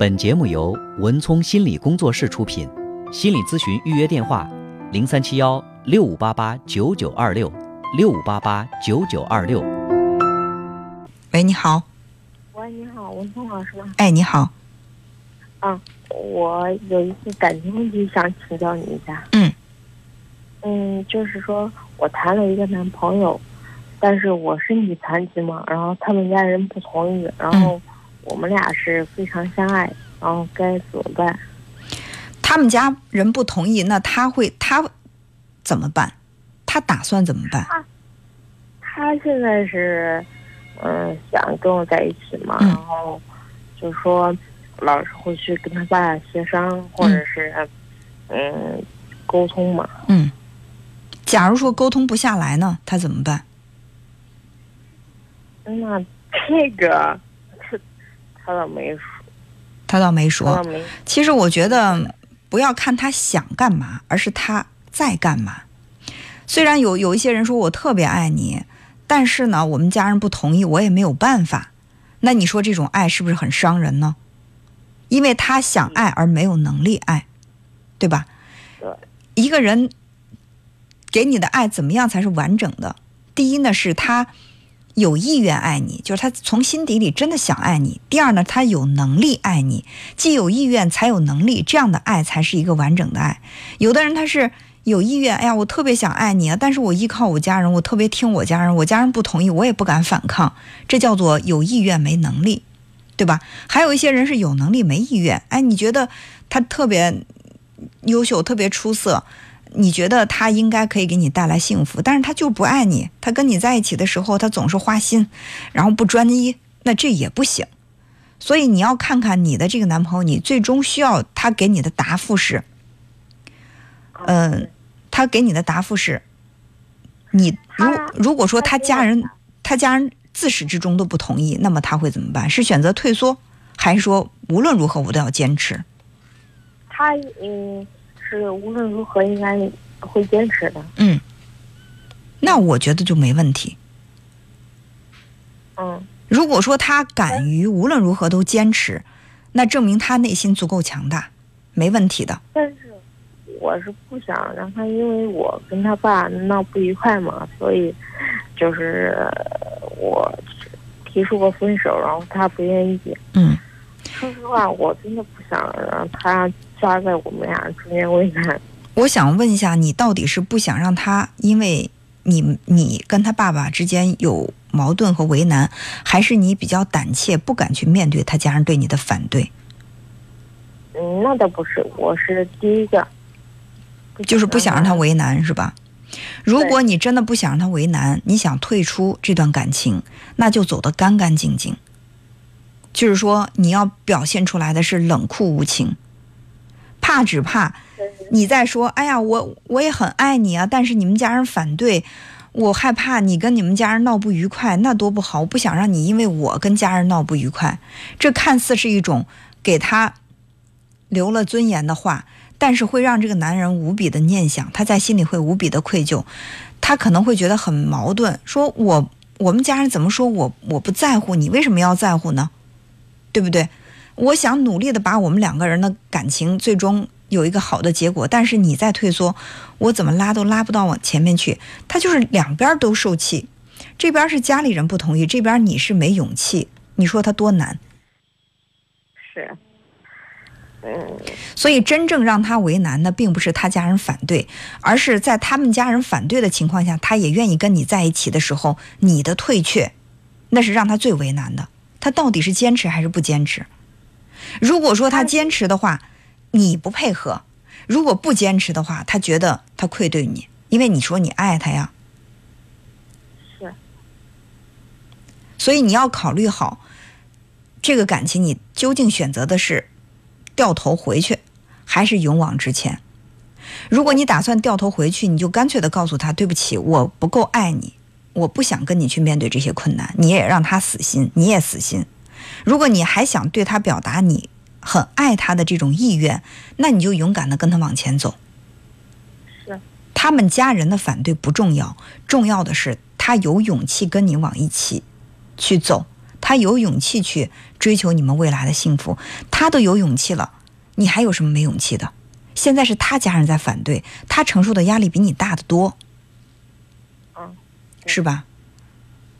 本节目由文聪心理工作室出品，心理咨询预约电话：零三七幺六五八八九九二六六五八八九九二六。喂，你好。喂，你好，文聪老师吗？哎，你好。啊，我有一些感情问题想请教你一下。嗯。嗯，就是说我谈了一个男朋友，但是我身体残疾嘛，然后他们家人不同意，然后我们俩是非常相爱，然后该怎么办？他们家人不同意，那他会他怎么办？他打算怎么办？他他现在是嗯想跟我在一起嘛，然后就说老是会去跟他爸协商，或者是嗯沟通嘛。嗯。假如说沟通不下来呢，他怎么办？那这个他他倒没说，他倒没说。没。其实我觉得不要看他想干嘛，而是他在干嘛。虽然有有一些人说我特别爱你，但是呢，我们家人不同意，我也没有办法。那你说这种爱是不是很伤人呢？因为他想爱而没有能力爱，对吧？对。一个人。给你的爱怎么样才是完整的？第一呢，是他有意愿爱你，就是他从心底里真的想爱你。第二呢，他有能力爱你，既有意愿才有能力，这样的爱才是一个完整的爱。有的人他是有意愿，哎呀，我特别想爱你啊，但是我依靠我家人，我特别听我家人，我家人不同意，我也不敢反抗，这叫做有意愿没能力，对吧？还有一些人是有能力没意愿，哎，你觉得他特别优秀，特别出色。你觉得他应该可以给你带来幸福，但是他就不爱你。他跟你在一起的时候，他总是花心，然后不专一，那这也不行。所以你要看看你的这个男朋友，你最终需要他给你的答复是，嗯，他给你的答复是，你如如果说他家人他家人自始至终都不同意，那么他会怎么办？是选择退缩，还是说无论如何我都要坚持？他嗯。是无论如何应该会坚持的。嗯，那我觉得就没问题。嗯，如果说他敢于无论如何都坚持，那证明他内心足够强大，没问题的。但是我是不想让他因为我跟他爸闹不愉快嘛，所以就是我提出过分手，然后他不愿意。嗯，说实话，我真的不想让他。夹在我们俩中间为难。我想问一下，你到底是不想让他因为你你跟他爸爸之间有矛盾和为难，还是你比较胆怯，不敢去面对他家人对你的反对？嗯，那倒不是，我是第一个，就是不想让他为难，是吧？如果你真的不想让他为难，你想退出这段感情，那就走得干干净净。就是说，你要表现出来的是冷酷无情。怕只怕，你在说，哎呀，我我也很爱你啊，但是你们家人反对，我害怕你跟你们家人闹不愉快，那多不好，我不想让你因为我跟家人闹不愉快。这看似是一种给他留了尊严的话，但是会让这个男人无比的念想，他在心里会无比的愧疚，他可能会觉得很矛盾，说我我们家人怎么说我我不在乎你，为什么要在乎呢？对不对？我想努力的把我们两个人的感情最终有一个好的结果，但是你在退缩，我怎么拉都拉不到往前面去。他就是两边都受气，这边是家里人不同意，这边你是没勇气，你说他多难？是，嗯。所以真正让他为难的，并不是他家人反对，而是在他们家人反对的情况下，他也愿意跟你在一起的时候，你的退却，那是让他最为难的。他到底是坚持还是不坚持？如果说他坚持的话，你不配合；如果不坚持的话，他觉得他愧对你，因为你说你爱他呀。是。所以你要考虑好，这个感情你究竟选择的是掉头回去，还是勇往直前？如果你打算掉头回去，你就干脆的告诉他：“对不起，我不够爱你，我不想跟你去面对这些困难。”你也让他死心，你也死心。如果你还想对他表达你很爱他的这种意愿，那你就勇敢的跟他往前走。是，他们家人的反对不重要，重要的是他有勇气跟你往一起去走，他有勇气去追求你们未来的幸福，他都有勇气了，你还有什么没勇气的？现在是他家人在反对，他承受的压力比你大得多，嗯，是吧？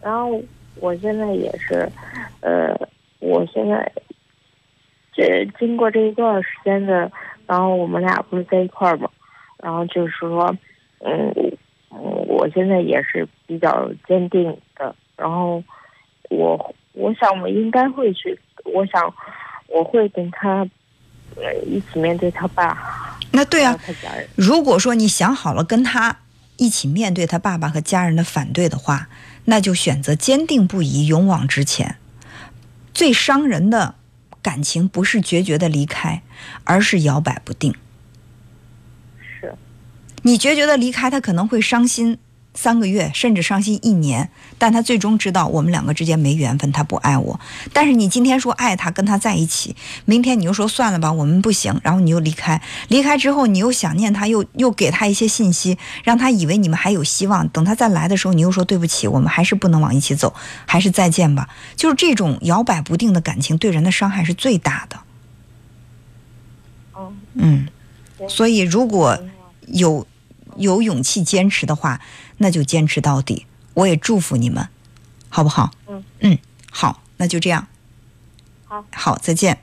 然后我现在也是，呃，我现在这经过这一段时间的，然后我们俩不是在一块儿嘛，然后就是说，嗯，嗯，我现在也是比较坚定的，然后我我想我应该会去，我想我会跟他呃一起面对他爸，那对啊如果说你想好了跟他一起面对他爸爸和家人的反对的话，那就选择坚定不移、勇往直前。最伤人的感情不是决绝的离开，而是摇摆不定。是，你决绝的离开，他可能会伤心三个月，甚至伤心一年，但他最终知道我们两个之间没缘分，他不爱我。但是你今天说爱他，跟他在一起，明天你又说算了吧，我们不行，然后你又离开，离开之后你又想念他，又又给他一些信息，让他以为你们还有希望。等他再来的时候，你又说对不起，我们还是不能往一起走，还是再见吧。就是这种摇摆不定的感情，对人的伤害是最大的。嗯，所以如果有有勇气坚持的话，那就坚持到底。我也祝福你们，好不好？嗯嗯，好，那就这样。好，好，再见。